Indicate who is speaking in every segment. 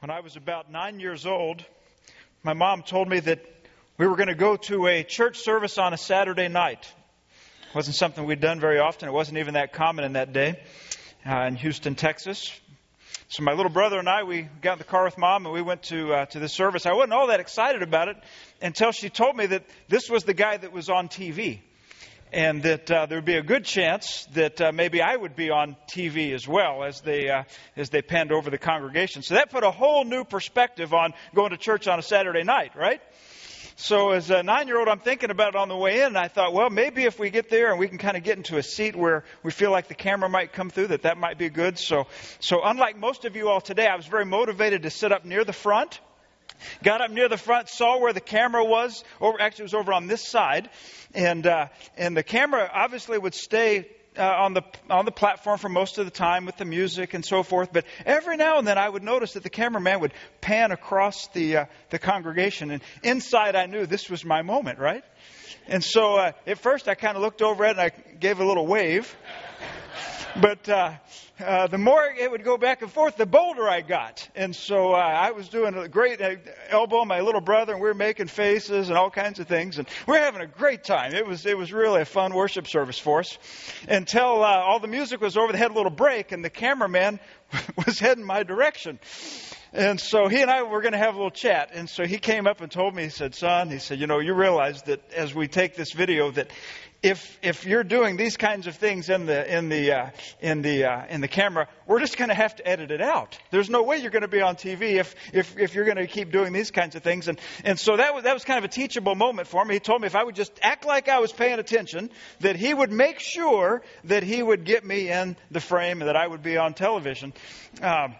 Speaker 1: When I was about nine years old, my mom told me that we were going to go to a church service on a Saturday night. It wasn't something we'd done very often. It wasn't even that common in that day uh, in Houston, Texas. So my little brother and I, we got in the car with mom and we went to uh, to the service. I wasn't all that excited about it until she told me that this was the guy that was on TV and that uh, there would be a good chance that uh, maybe I would be on TV as well as they uh, as they panned over the congregation. So that put a whole new perspective on going to church on a Saturday night, right? So as a nine-year-old, I'm thinking about it on the way in, and I thought, well, maybe if we get there and we can kind of get into a seat where we feel like the camera might come through, that that might be good. So, so unlike most of you all today, I was very motivated to sit up near the front Got up near the front, saw where the camera was. Over, actually, it was over on this side, and uh, and the camera obviously would stay uh, on the on the platform for most of the time with the music and so forth. But every now and then, I would notice that the cameraman would pan across the uh, the congregation, and inside, I knew this was my moment, right? And so, uh, at first, I kind of looked over it and I gave a little wave. But uh, uh, the more it would go back and forth, the bolder I got. And so uh, I was doing a great uh, elbow my little brother, and we were making faces and all kinds of things, and we are having a great time. It was it was really a fun worship service for us. Until uh, all the music was over, they had a little break, and the cameraman was heading my direction. And so he and I were going to have a little chat. And so he came up and told me, he said, son, he said, you know, you realize that as we take this video that if if you're doing these kinds of things in the in the uh, in the uh, in the camera, we're just going to have to edit it out. There's no way you're going to be on TV if if if you're going to keep doing these kinds of things. And and so that was that was kind of a teachable moment for me. He told me if I would just act like I was paying attention, that he would make sure that he would get me in the frame and that I would be on television. Um,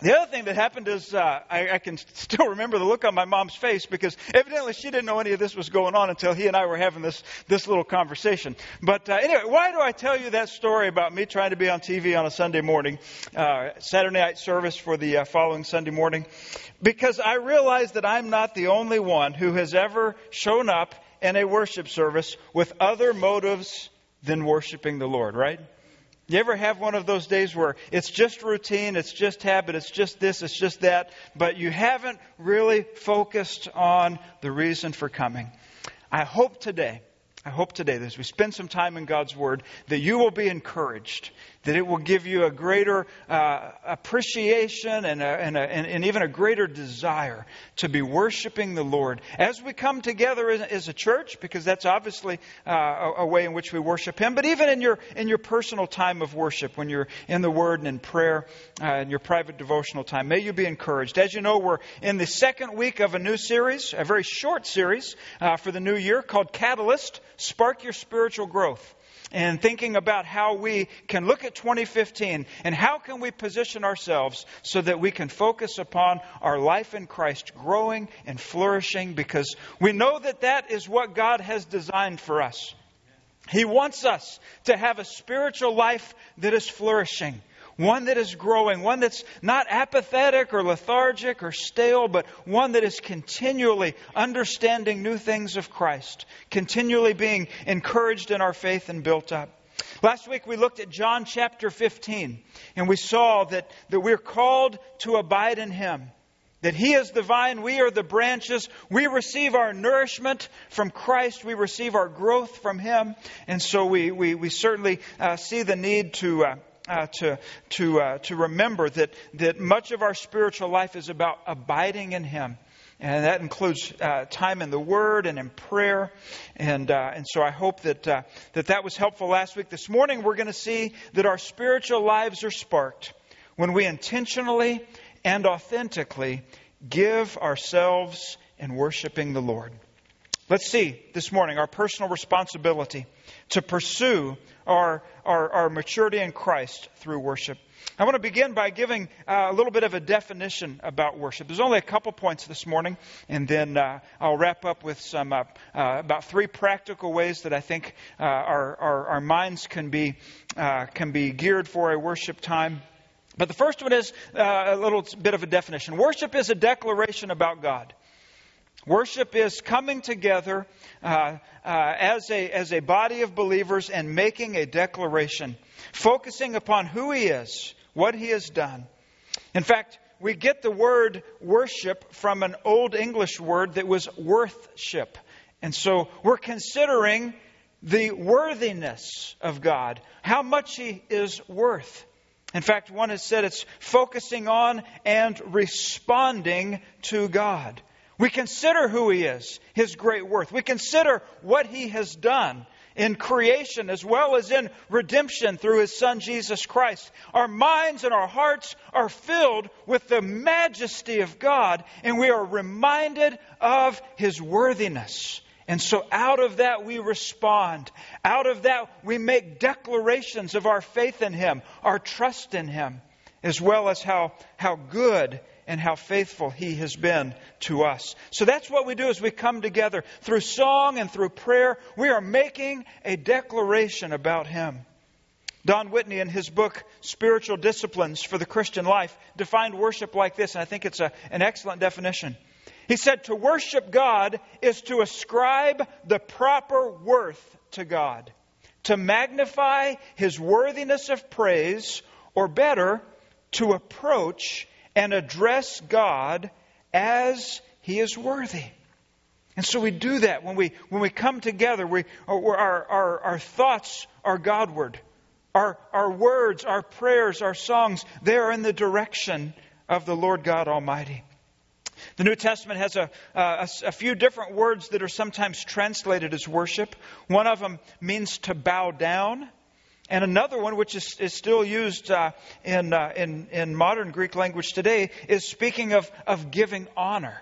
Speaker 1: the other thing that happened is uh, I, I, can still remember the look on my mom's face because evidently she didn't know any of this was going on until he and I were having this this little conversation. But uh, anyway, why do I tell you that story about me trying to be on TV on a Sunday morning, uh, Saturday night service for the uh, following Sunday morning? Because I realize that I'm not the only one who has ever shown up in a worship service with other motives than worshiping the Lord, right? You ever have one of those days where it's just routine, it's just habit, it's just this, it's just that, but you haven't really focused on the reason for coming? I hope today I hope today as we spend some time in God's Word, that you will be encouraged, that it will give you a greater uh, appreciation and, a, and, a, and, even a greater desire to be worshiping the Lord as we come together as, as a church, because that's obviously uh, a, a, way in which we worship Him, but even in your, in your personal time of worship, when you're in the Word and in prayer, uh, in your private devotional time, may you be encouraged. As you know, we're in the second week of a new series, a very short series uh, for the new year called Catalyst spark your spiritual growth and thinking about how we can look at 2015 and how can we position ourselves so that we can focus upon our life in Christ growing and flourishing because we know that that is what God has designed for us. He wants us to have a spiritual life that is flourishing one that is growing, one that's not apathetic or lethargic or stale, but one that is continually understanding new things of Christ, continually being encouraged in our faith and built up. Last week we looked at John chapter 15, and we saw that, that we're called to abide in Him. That He is the vine, we are the branches. We receive our nourishment from Christ, we receive our growth from Him. And so we, we, we certainly uh, see the need to, uh, uh, to, to, uh, to remember that, that much of our spiritual life is about abiding in Him. And that includes uh, time in the Word and in prayer. And, uh, and so I hope that, uh, that that was helpful last week. This morning, we're going to see that our spiritual lives are sparked when we intentionally and authentically give ourselves in worshiping the Lord. Let's see this morning our personal responsibility to pursue our, our, our maturity in Christ through worship. I want to begin by giving uh, a little bit of a definition about worship. There's only a couple points this morning, and then uh, I'll wrap up with some uh, uh about three practical ways that I think uh, our, our, our, minds can be uh, can be geared for a worship time. But the first one is a little bit of a definition. Worship is a declaration about God. Worship is coming together uh, uh, as, a, as a body of believers and making a declaration, focusing upon who He is, what He has done. In fact, we get the word worship from an old English word that was worthship. And so we're considering the worthiness of God, how much He is worth. In fact, one has said it's focusing on and responding to God. We consider who He is, His great worth. We consider what He has done in creation as well as in redemption through His Son Jesus Christ. Our minds and our hearts are filled with the majesty of God, and we are reminded of His worthiness. And so out of that we respond. Out of that we make declarations of our faith in Him, our trust in Him, as well as how, how good and how faithful He has been to us. So that's what we do as we come together through song and through prayer. We are making a declaration about Him. Don Whitney, in his book, Spiritual Disciplines for the Christian Life, defined worship like this, and I think it's a, an excellent definition. He said, To worship God is to ascribe the proper worth to God, to magnify His worthiness of praise, or better, to approach and address God as He is worthy. And so we do that when we, when we come together. We, our, our, our thoughts are Godward. Our, our words, our prayers, our songs, they are in the direction of the Lord God Almighty. The New Testament has a, a, a, few different words that are sometimes translated as worship. One of them means to bow down. And another one, which is, is still used uh, in, uh, in, in modern Greek language today, is speaking of, of giving honor.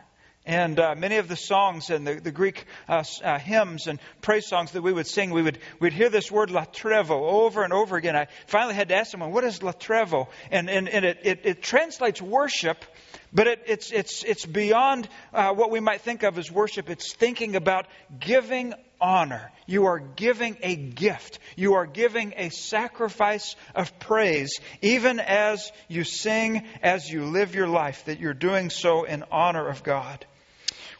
Speaker 1: And uh, many of the songs and the, the Greek uh, uh, hymns and praise songs that we would sing, we would we'd hear this word latrevo over and over again. I finally had to ask someone, what is latrevo? And, and, and it, it, it translates worship, but it, it's, it's, it's beyond uh, what we might think of as worship. It's thinking about giving honor. You are giving a gift. You are giving a sacrifice of praise, even as you sing, as you live your life, that you're doing so in honor of God.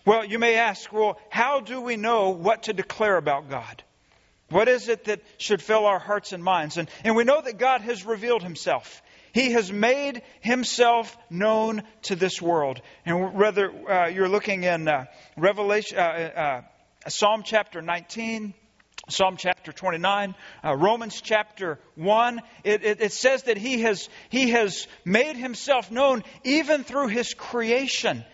Speaker 1: Well, you may ask, well, how do we know what to declare about God? What is it that should fill our hearts and minds? And, and we know that God has revealed himself. He has made himself known to this world. And whether uh, you're looking in uh, Revelation, uh, uh Psalm chapter 19, Psalm chapter 29, uh, Romans chapter 1, it, it, it says that he has, he has made himself known even through his creation.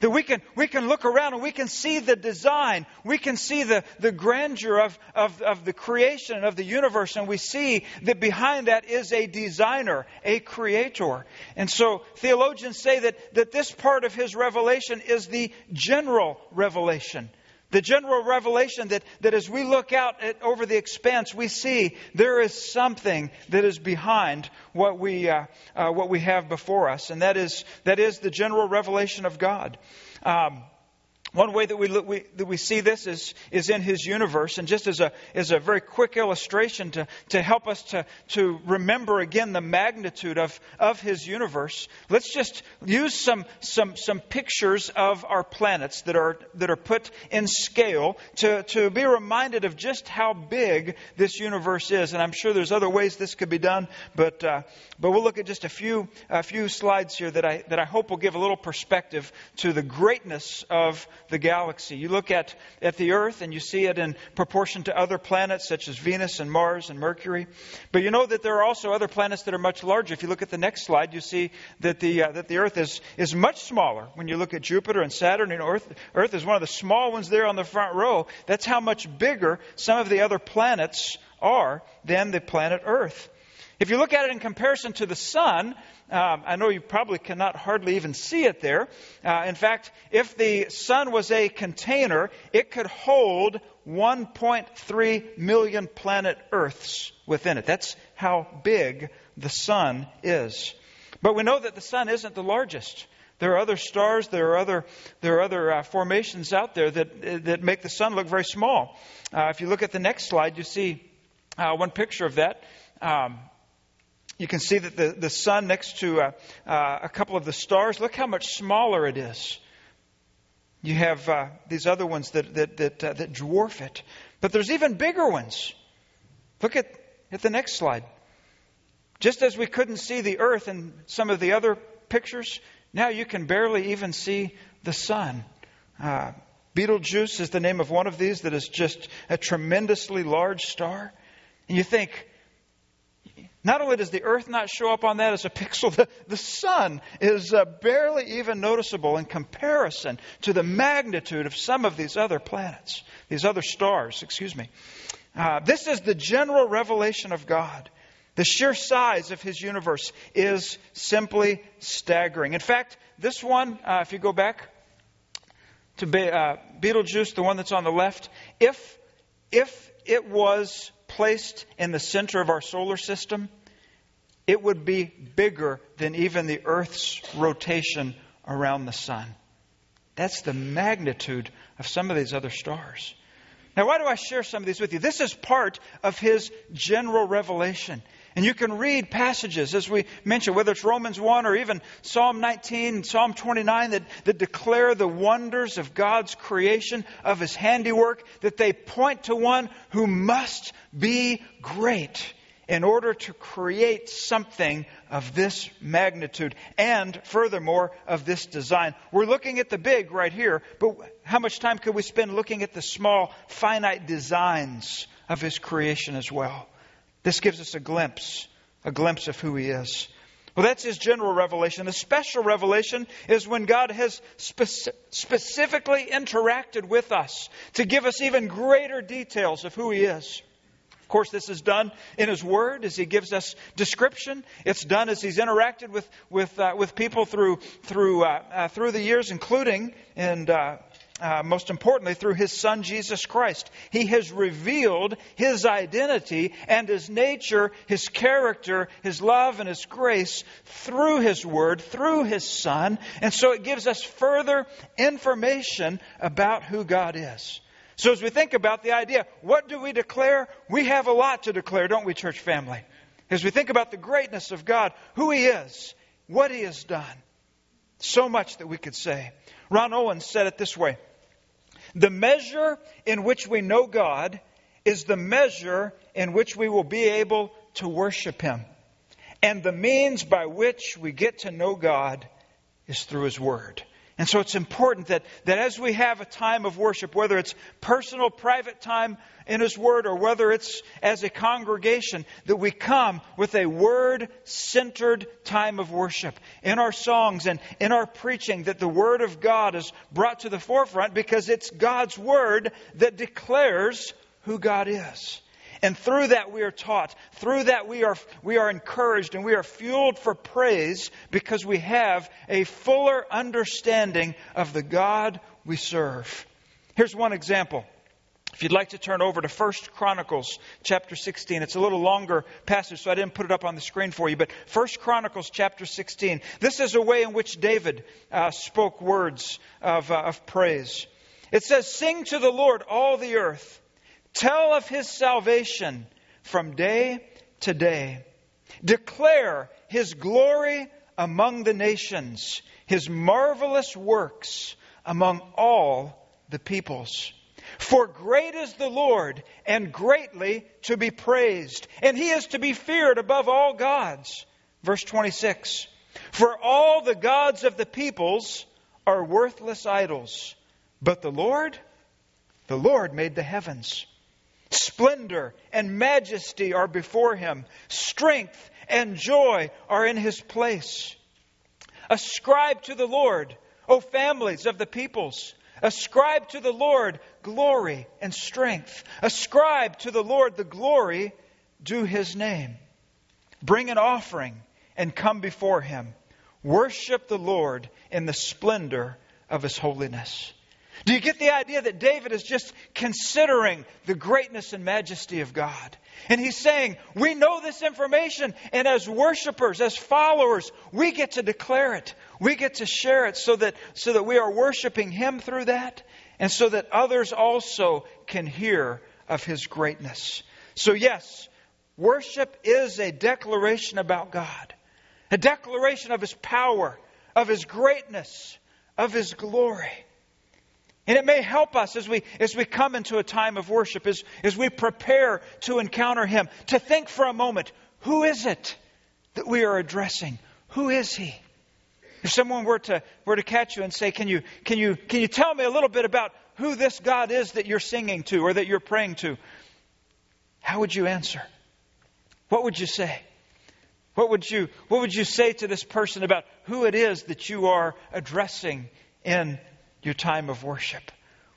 Speaker 1: That we can, we can look around and we can see the design. We can see the, the grandeur of, of, of the creation of the universe. And we see that behind that is a designer, a creator. And so theologians say that, that this part of his revelation is the general revelation. The general revelation that, that as we look out at, over the expanse, we see there is something that is behind what we, uh, uh, what we have before us, and that is, that is the general revelation of God. Um, one way that we, look, we, that we see this is, is in his universe, and just as a, as a very quick illustration to, to help us to, to remember again the magnitude of, of his universe, let's just use some, some, some pictures of our planets that are, that are put in scale to, to be reminded of just how big this universe is. And I'm sure there's other ways this could be done, but, uh, but we'll look at just a few, a few slides here that I, that I hope will give a little perspective to the greatness of the galaxy. You look at, at the Earth and you see it in proportion to other planets such as Venus and Mars and Mercury. But you know that there are also other planets that are much larger. If you look at the next slide, you see that the, uh, that the Earth is, is much smaller. When you look at Jupiter and Saturn, and Earth, Earth is one of the small ones there on the front row. That's how much bigger some of the other planets are than the planet Earth. If you look at it in comparison to the sun, um, I know you probably cannot hardly even see it there. Uh, in fact, if the sun was a container, it could hold 1.3 million planet Earths within it. That's how big the sun is. But we know that the sun isn't the largest. There are other stars, there are other, there are other uh, formations out there that, that make the sun look very small. Uh, if you look at the next slide, you see uh, one picture of that. Um, you can see that the, the sun next to uh, uh, a couple of the stars, look how much smaller it is. You have uh, these other ones that, that, that, uh, that dwarf it. But there's even bigger ones. Look at, at the next slide. Just as we couldn't see the earth in some of the other pictures, now you can barely even see the sun. Uh, Betelgeuse is the name of one of these that is just a tremendously large star. And you think, not only does the earth not show up on that as a pixel, the, the sun is uh, barely even noticeable in comparison to the magnitude of some of these other planets, these other stars, excuse me. Uh, this is the general revelation of God. The sheer size of his universe is simply staggering. In fact, this one, uh, if you go back to Be- uh, Betelgeuse, the one that's on the left, if, if it was placed in the center of our solar system, it would be bigger than even the Earth's rotation around the sun. That's the magnitude of some of these other stars. Now, why do I share some of these with you? This is part of his general revelation. And you can read passages, as we mentioned, whether it's Romans 1 or even Psalm 19, Psalm 29, that, that declare the wonders of God's creation, of His handiwork, that they point to one who must be great in order to create something of this magnitude and, furthermore, of this design. We're looking at the big right here, but how much time could we spend looking at the small, finite designs of His creation as well? This gives us a glimpse, a glimpse of who He is. Well, that's His general revelation. The special revelation is when God has speci- specifically interacted with us to give us even greater details of who He is. Of course, this is done in His Word as He gives us description. It's done as He's interacted with with uh, with people through through uh, uh, through the years, including and uh, most importantly, through his son Jesus Christ. He has revealed his identity and his nature, his character, his love, and his grace through his word, through his son. And so it gives us further information about who God is. So as we think about the idea, what do we declare? We have a lot to declare, don't we, church family? As we think about the greatness of God, who he is, what he has done. So much that we could say. Ron Owen said it this way the measure in which we know God is the measure in which we will be able to worship Him. And the means by which we get to know God is through His Word. And so it's important that, that as we have a time of worship, whether it's personal, private time in His Word or whether it's as a congregation, that we come with a Word centered time of worship. In our songs and in our preaching, that the Word of God is brought to the forefront because it's God's Word that declares who God is. And through that we are taught. Through that we are, we are encouraged and we are fueled for praise because we have a fuller understanding of the God we serve. Here's one example. If you'd like to turn over to 1 Chronicles chapter 16, it's a little longer passage, so I didn't put it up on the screen for you. But 1 Chronicles chapter 16, this is a way in which David uh, spoke words of, uh, of praise. It says, Sing to the Lord, all the earth. Tell of his salvation from day to day. Declare his glory among the nations, his marvelous works among all the peoples. For great is the Lord, and greatly to be praised, and he is to be feared above all gods. Verse 26 For all the gods of the peoples are worthless idols, but the Lord, the Lord made the heavens. Splendor and majesty are before him. Strength and joy are in his place. Ascribe to the Lord, O families of the peoples. Ascribe to the Lord glory and strength. Ascribe to the Lord the glory due his name. Bring an offering and come before him. Worship the Lord in the splendor of his holiness. Do you get the idea that David is just considering the greatness and majesty of God? And he's saying, we know this information, and as worshipers, as followers, we get to declare it. We get to share it so that, so that we are worshiping him through that, and so that others also can hear of his greatness. So, yes, worship is a declaration about God, a declaration of his power, of his greatness, of his glory. And it may help us as we, as we come into a time of worship, as, as we prepare to encounter Him, to think for a moment who is it that we are addressing? Who is He? If someone were to, were to catch you and say, can you, can, you, can you tell me a little bit about who this God is that you're singing to or that you're praying to? How would you answer? What would you say? What would you, what would you say to this person about who it is that you are addressing in your time of worship?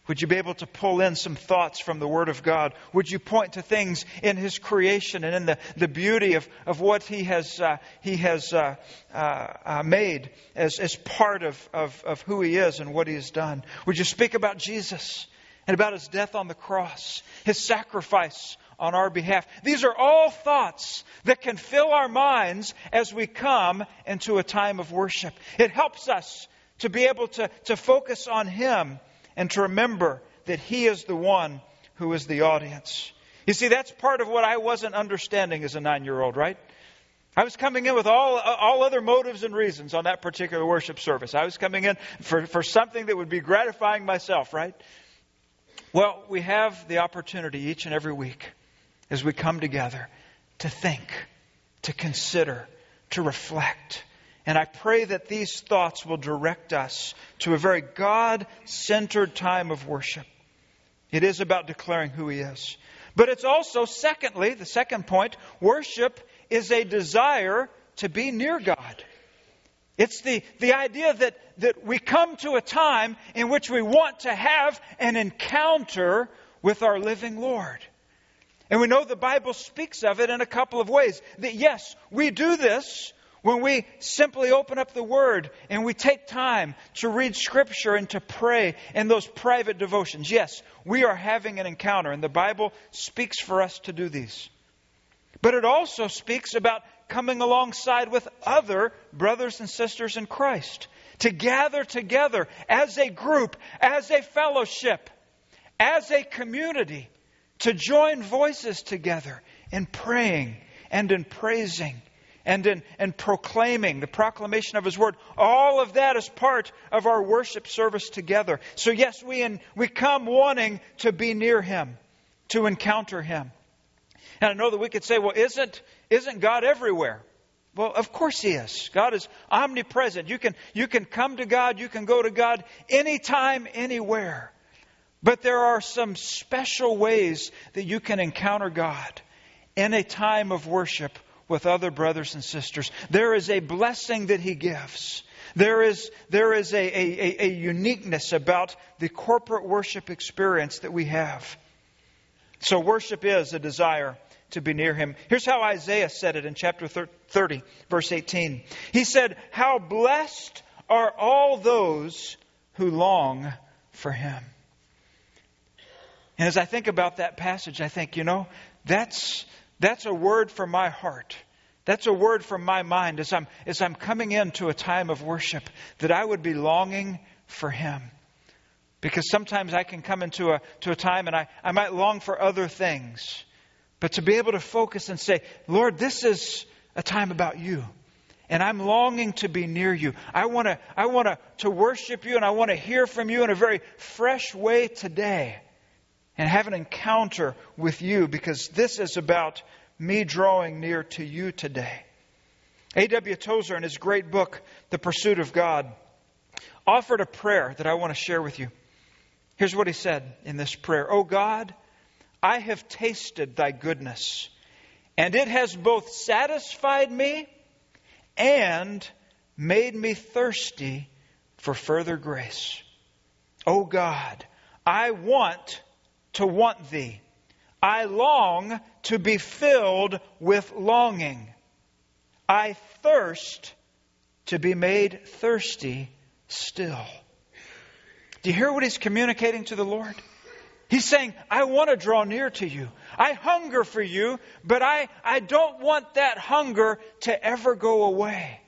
Speaker 1: Would you be able to pull in some thoughts from the Word of God? Would you point to things in His creation and in the, the beauty of, of what He has, uh, he has uh, uh, uh, made as, as part of, of, of who He is and what He has done? Would you speak about Jesus and about His death on the cross, His sacrifice on our behalf? These are all thoughts that can fill our minds as we come into a time of worship. It helps us to be able to, to focus on Him and to remember that He is the one who is the audience. You see, that's part of what I wasn't understanding as a nine year old, right? I was coming in with all, all other motives and reasons on that particular worship service. I was coming in for, for something that would be gratifying myself, right? Well, we have the opportunity each and every week as we come together to think, to consider, to reflect and I pray that these thoughts will direct us to a very God centered time of worship. It is about declaring who He is. But it's also, secondly, the second point, worship is a desire to be near God. It's the, the idea that, that we come to a time in which we want to have an encounter with our living Lord. And we know the Bible speaks of it in a couple of ways. That yes, we do this when we simply open up the Word and we take time to read Scripture and to pray in those private devotions, yes, we are having an encounter, and the Bible speaks for us to do these. But it also speaks about coming alongside with other brothers and sisters in Christ, to gather together as a group, as a fellowship, as a community, to join voices together in praying and in praising and in and proclaiming the proclamation of his word. All of that is part of our worship service together. So yes we we come wanting to be near him to encounter him. And i know that we could say well isn't isn't god everywhere? Well of course he is. God is omnipresent. You can you can come to god you can go to god anytime anywhere. But there are some special ways that you can encounter god in a time of worship with other brothers and sisters. There is a blessing that He gives. There is, there is a, a, a, uniqueness about the corporate worship experience that we have. So, worship is a desire to be near Him. Here's how Isaiah said it in chapter 30, verse 18. He said, How blessed are all those who long for Him. And as I think about that passage, I think, you know, that's, that's a word from my heart. That's a word from my mind as I'm, as I'm coming into a time of worship that I would be longing for Him. Because sometimes I can come into a, to a time and I, I might long for other things. But to be able to focus and say, Lord, this is a time about you. And I'm longing to be near you. I want to I want to, to worship you and I want to hear from you in a very fresh way today and have an encounter with you because this is about me drawing near to you today. A.W. Tozer, in his great book, The Pursuit of God, offered a prayer that I want to share with you. Here's what he said in this prayer O God, I have tasted thy goodness, and it has both satisfied me and made me thirsty for further grace. O God, I want to want thee. I long to be filled with longing. I thirst to be made thirsty still. Do you hear what he's communicating to the Lord? He's saying, I want to draw near to you. I hunger for you, but I, I don't want that hunger to ever go away.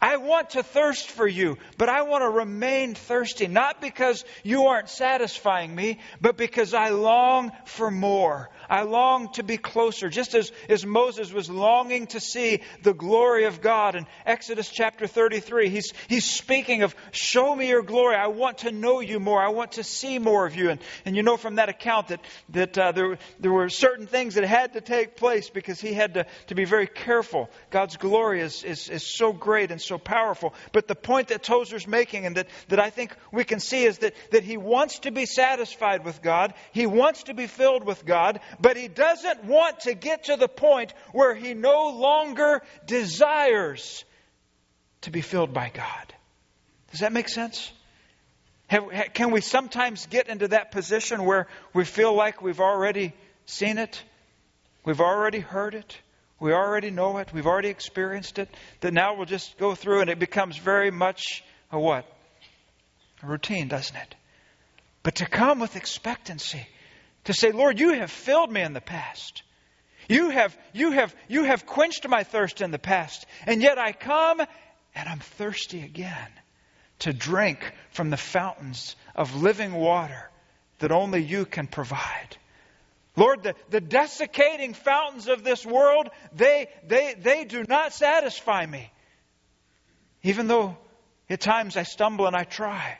Speaker 1: I want to thirst for you, but I want to remain thirsty, not because you aren't satisfying me, but because I long for more. I long to be closer, just as, as Moses was longing to see the glory of God in Exodus chapter 33. He's, he's speaking of, show me your glory. I want to know you more. I want to see more of you. And, and you know from that account that, that uh, there, there were certain things that had to take place because he had to, to be very careful. God's glory is, is, is so great and so powerful. But the point that Tozer's making and that, that I think we can see is that, that he wants to be satisfied with God. He wants to be filled with God, but he doesn't want to get to the point where he no longer desires to be filled by God. Does that make sense? Can we sometimes get into that position where we feel like we've already seen it? We've already heard it? We already know it. We've already experienced it. That now we'll just go through and it becomes very much a what? A routine, doesn't it? But to come with expectancy, to say, Lord, you have filled me in the past. You have, you have, you have quenched my thirst in the past. And yet I come and I'm thirsty again to drink from the fountains of living water that only you can provide. Lord, the, the desiccating fountains of this world, they, they, they do not satisfy me. Even though at times I stumble and I try.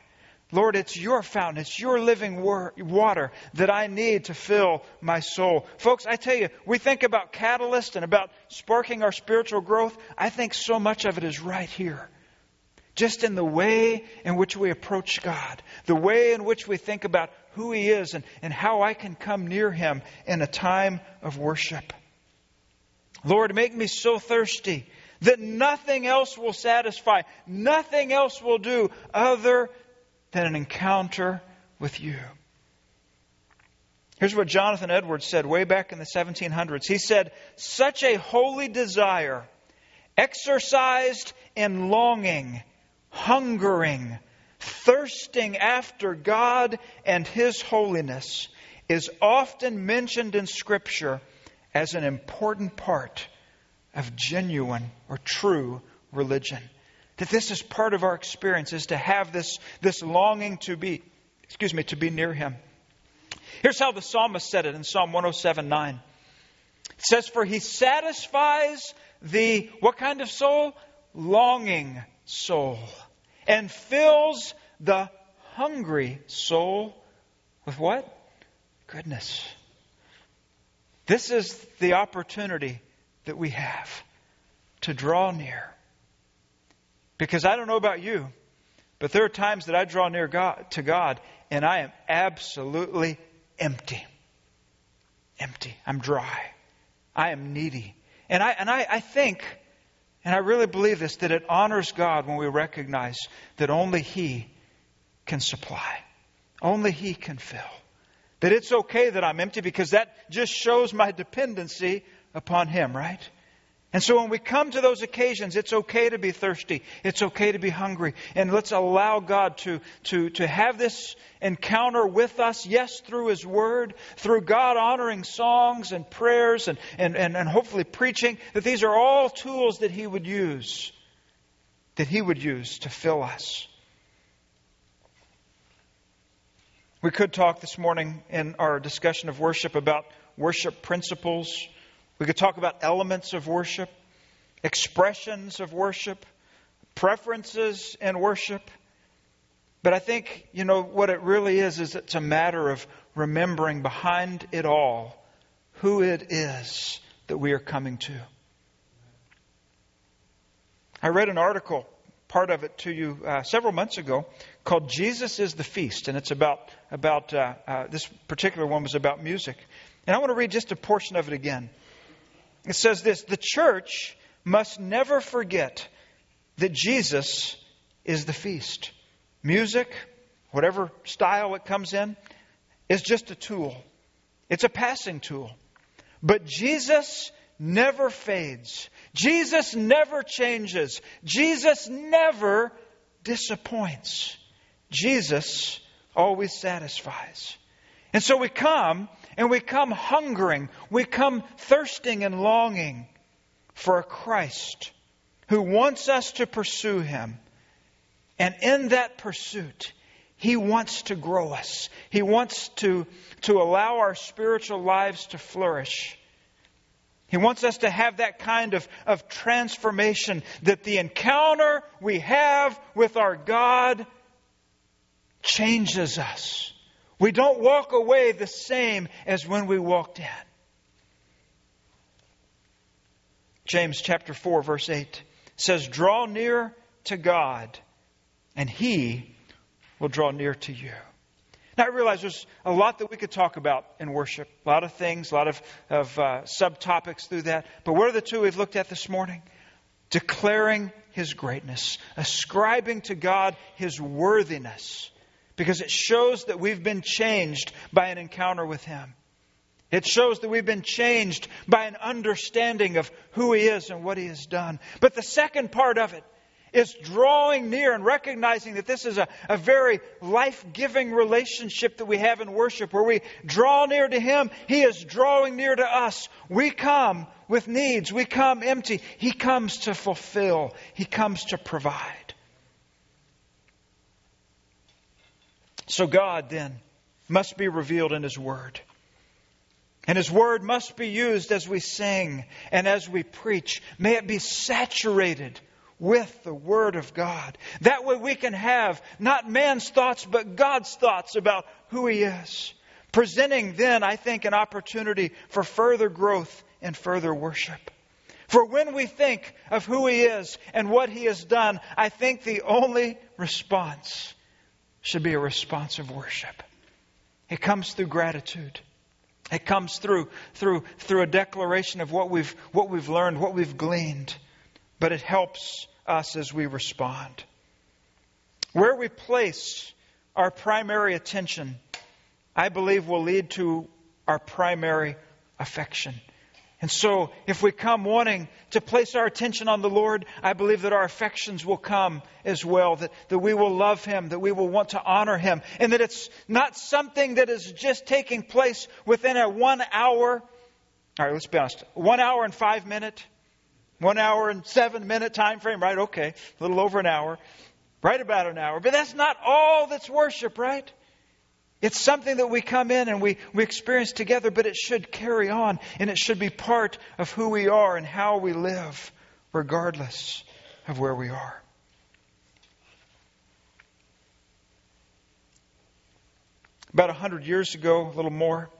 Speaker 1: Lord, it's your fountain, it's your living water that I need to fill my soul. Folks, I tell you, we think about catalyst and about sparking our spiritual growth. I think so much of it is right here just in the way in which we approach God, the way in which we think about who He is and, and how I can come near Him in a time of worship. Lord, make me so thirsty that nothing else will satisfy, nothing else will do other than an encounter with you. Here's what Jonathan Edwards said way back in the 1700s. He said, Such a holy desire, exercised in longing, hungering, thirsting after God and His holiness is often mentioned in Scripture as an important part of genuine or true religion. That this is part of our experience, is to have this, this longing to be, excuse me, to be near Him. Here's how the psalmist said it in Psalm 107 9. It says, For He satisfies the, what kind of soul? Longing soul and fills the hungry soul with what? Goodness. This is the opportunity that we have to draw near. Because I don't know about you, but there are times that I draw near God, to God and I am absolutely empty. Empty. I'm dry. I am needy. And I, and I, I think and I really believe this that it honors God when we recognize that only He can supply, only He can fill. That it's okay that I'm empty because that just shows my dependency upon Him, right? And so when we come to those occasions, it's okay to be thirsty. It's okay to be hungry. And let's allow God to, to, to have this encounter with us, yes, through His Word, through God honoring songs and prayers and, and, and, and hopefully preaching, that these are all tools that He would use, that He would use to fill us. We could talk this morning in our discussion of worship about worship principles we could talk about elements of worship, expressions of worship, preferences in worship. But I think, you know, what it really is, is it's a matter of remembering behind it all who it is that we are coming to. I read an article, part of it to you uh, several months ago, called Jesus is the Feast. And it's about, about uh, uh, this particular one was about music. And I want to read just a portion of it again. It says this The church must never forget that Jesus is the feast. Music, whatever style it comes in, is just a tool, it's a passing tool. But Jesus never fades. Jesus never changes. Jesus never disappoints. Jesus always satisfies. And so we come and we come hungering, we come thirsting and longing for a Christ who wants us to pursue him. And in that pursuit, he wants to grow us. He wants to, to allow our spiritual lives to flourish. He wants us to have that kind of, of transformation that the encounter we have with our God changes us. We don't walk away the same as when we walked in. James chapter 4 verse 8 says, Draw near to God, and He will draw near to you. Now, I realize there's a lot that we could talk about in worship, a lot of things, a lot of, of uh, subtopics through that. But what are the two we've looked at this morning? Declaring His greatness, ascribing to God His worthiness, because it shows that we've been changed by an encounter with Him. It shows that we've been changed by an understanding of who He is and what He has done. But the second part of it is drawing near and recognizing that this is a, a very life giving relationship that we have in worship where we draw near to Him. He is drawing near to us. We come with needs, we come empty. He comes to fulfill, He comes to provide. So, God then must be revealed in His Word. And His Word must be used as we sing and as we preach. May it be saturated with the Word of God. That way we can have not man's thoughts, but God's thoughts about who He is. Presenting then, I think, an opportunity for further growth and further worship. For when we think of who He is and what He has done, I think the only response should be a response of worship. It comes through gratitude. It comes through, through, through a declaration of what we've, what we've learned, what we've gleaned. But it helps us as we respond. Where we place our primary attention, I believe, will lead to our primary affection. And so, if we come wanting to place our attention on the Lord, I believe that our affections will come as well, that, that we will love Him, that we will want to honor Him, and that it's not something that is just taking place within a one hour, all right, let's be honest, one hour and five minute, one hour and seven minute time frame, right? Okay, a little over an hour, right about an hour. But that's not all that's worship, right? It's something that we come in and we, we experience together, but it should carry on and it should be part of who we are and how we live, regardless of where we are. About a hundred years ago, a little more,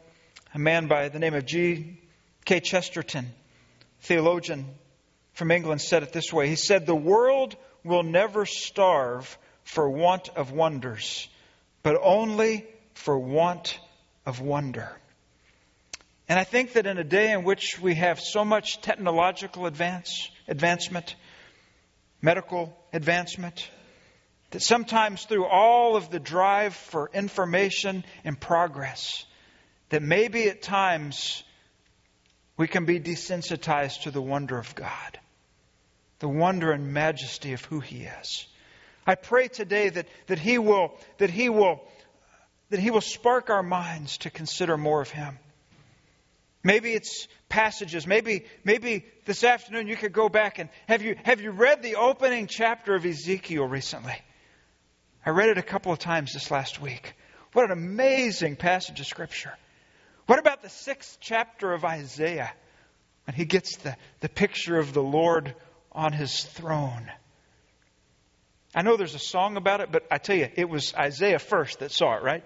Speaker 1: a man by the name of G. K. Chesterton, theologian from England, said it this way. He said, The world will never starve for want of wonders, but only for want of wonder. And I think that in a day in which we have so much technological advance, advancement, medical advancement, that sometimes through all of the drive for information and progress, that maybe at times we can be desensitized to the wonder of God, the wonder and majesty of who He is. I pray today that, that He will, that He will that He will spark our minds to consider more of Him. Maybe it's passages. Maybe, maybe this afternoon you could go back and have you, have you read the opening chapter of Ezekiel recently? I read it a couple of times this last week. What an amazing passage of Scripture. What about the sixth chapter of Isaiah when he gets the, the picture of the Lord on his throne? I know there's a song about it, but I tell you, it was Isaiah first that saw it, right?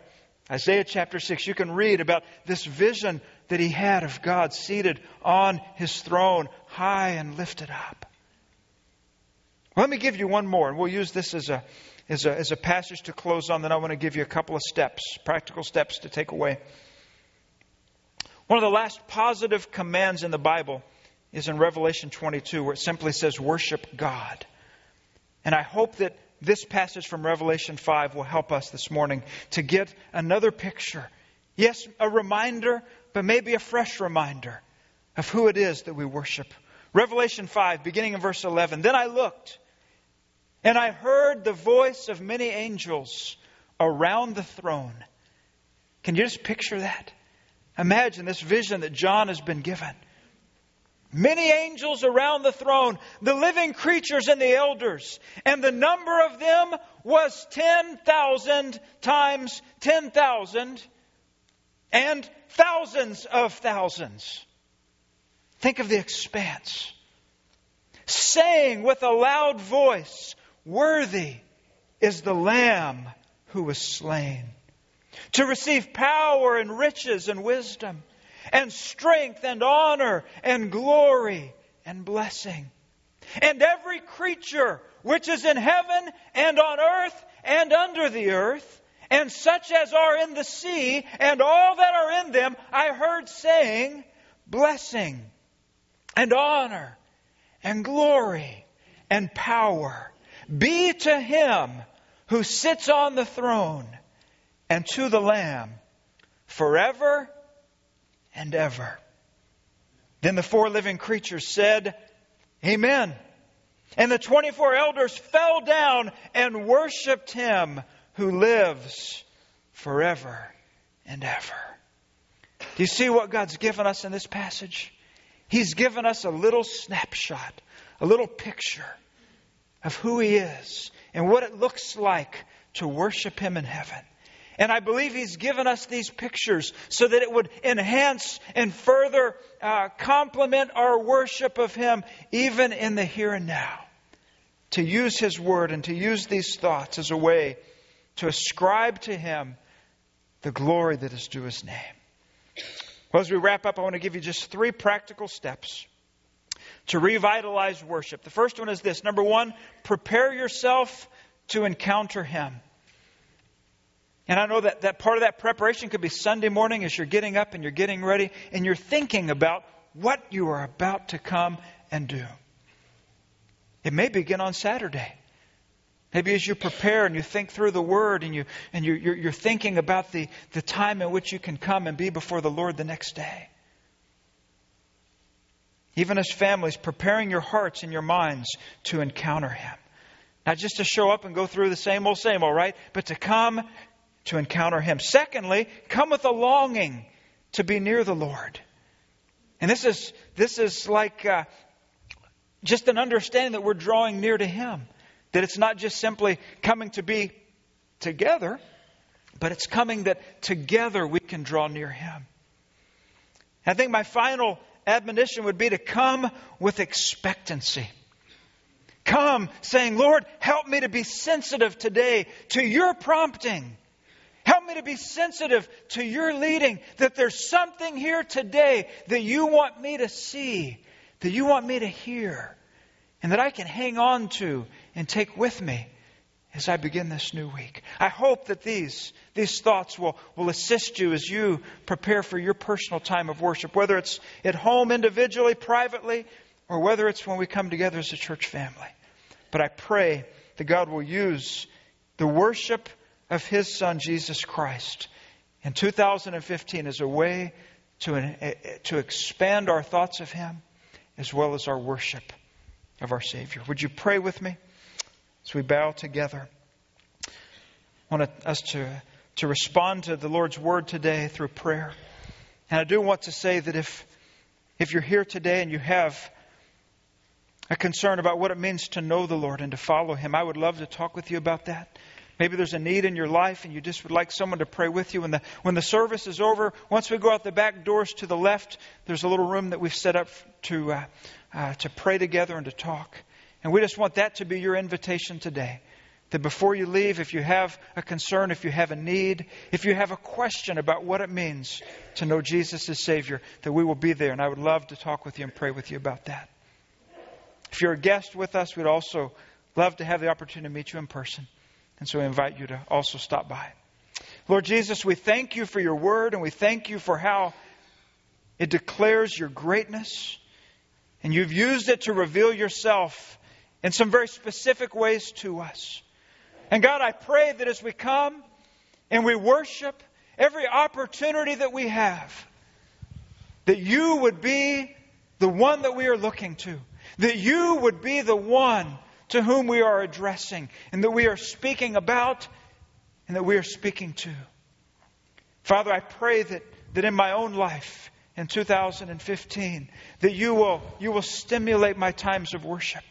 Speaker 1: Isaiah chapter 6, you can read about this vision that he had of God seated on his throne, high and lifted up. Let me give you one more, and we'll use this as a, as a, as a passage to close on. Then I want to give you a couple of steps, practical steps to take away. One of the last positive commands in the Bible is in Revelation 22, where it simply says, Worship God. And I hope that this passage from Revelation 5 will help us this morning to get another picture. Yes, a reminder, but maybe a fresh reminder of who it is that we worship. Revelation 5, beginning in verse 11. Then I looked, and I heard the voice of many angels around the throne. Can you just picture that? Imagine this vision that John has been given. Many angels around the throne, the living creatures and the elders, and the number of them was 10,000 times 10,000 and thousands of thousands. Think of the expanse. Saying with a loud voice, Worthy is the Lamb who was slain to receive power and riches and wisdom and strength and honor and glory and blessing. And every creature which is in heaven and on earth and under the earth, and such as are in the sea, and all that are in them, I heard saying, Blessing and honor and glory and power be to him who sits on the throne and to the Lamb forever and ever. Then the four living creatures said, Amen. And the 24 elders fell down and worshiped him who lives forever and ever. Do you see what God's given us in this passage? He's given us a little snapshot, a little picture of who He is and what it looks like to worship Him in heaven. And I believe He's given us these pictures so that it would enhance and further uh, complement our worship of Him even in the here and now. To use His Word and to use these thoughts as a way to ascribe to Him the glory that is due His name. Well, as we wrap up, I want to give you just three practical steps to revitalize worship. The first one is this number one, prepare yourself to encounter Him. And I know that, that part of that preparation could be Sunday morning as you're getting up and you're getting ready and you're thinking about what you are about to come and do. It may begin on Saturday. Maybe as you prepare and you think through the Word and, you, and you, you're, you're thinking about the, the time in which you can come and be before the Lord the next day. Even as families, preparing your hearts and your minds to encounter Him. Not just to show up and go through the same old, same old, right? But to come to encounter Him. Secondly, come with a longing to be near the Lord. And this is, this is like uh, just an understanding that we're drawing near to Him. That it's not just simply coming to be together, but it's coming that together we can draw near Him. I think my final admonition would be to come with expectancy. Come saying, Lord, help me to be sensitive today to your prompting. Me to be sensitive to your leading, that there's something here today that you want me to see, that you want me to hear, and that I can hang on to and take with me as I begin this new week. I hope that these, these thoughts will, will assist you as you prepare for your personal time of worship, whether it's at home individually, privately, or whether it's when we come together as a church family. But I pray that God will use the worship of His Son, Jesus Christ, in 2015 as a way to, eh, eh, to expand our thoughts of Him as well as our worship of our Savior. Would you pray with me? As we bow together, I want us to, to respond to the Lord's word today through prayer. And I do want to say that if, if you're here today and you have a concern about what it means to know the Lord and to follow Him, I would love to talk with you about that. Maybe there's a need in your life and you just would like someone to pray with you. When the, when the service is over, once we go out the back doors to the left, there's a little room that we've set up to, uh, uh, to pray together and to talk. And we just want that to be your invitation today. That before you leave, if you have a concern, if you have a need, if you have a question about what it means to know Jesus as Savior, that we will be there. And I would love to talk with you and pray with you about that. If you're a guest with us, we'd also love to have the opportunity to meet you in person. And so we invite you to also stop by. Lord Jesus, we thank you for your word and we thank you for how it declares your greatness. And you've used it to reveal yourself in some very specific ways to us. And God, I pray that as we come and we worship, every opportunity that we have, that you would be the one that we are looking to, that you would be the one to whom we are addressing, and that we are speaking about, and that we are speaking to. Father, I pray that, that in my own life, in 2015, that you will, you will stimulate my times of worship.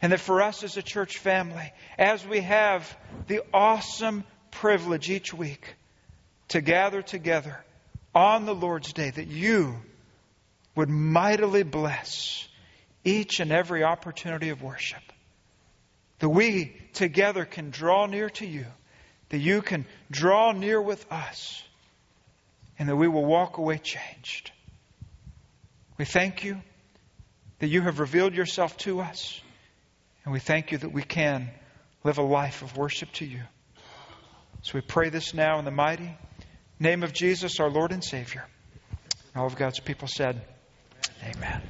Speaker 1: And that for us as a church family, as we have the awesome privilege each week to gather together on the Lord's Day, that you would mightily bless each and every opportunity of worship. That we together can draw near to you, that you can draw near with us, and that we will walk away changed. We thank you that you have revealed yourself to us. And we thank you that we can live a life of worship to you. So we pray this now in the mighty name of Jesus, our Lord and Savior. All of God's people said, Amen.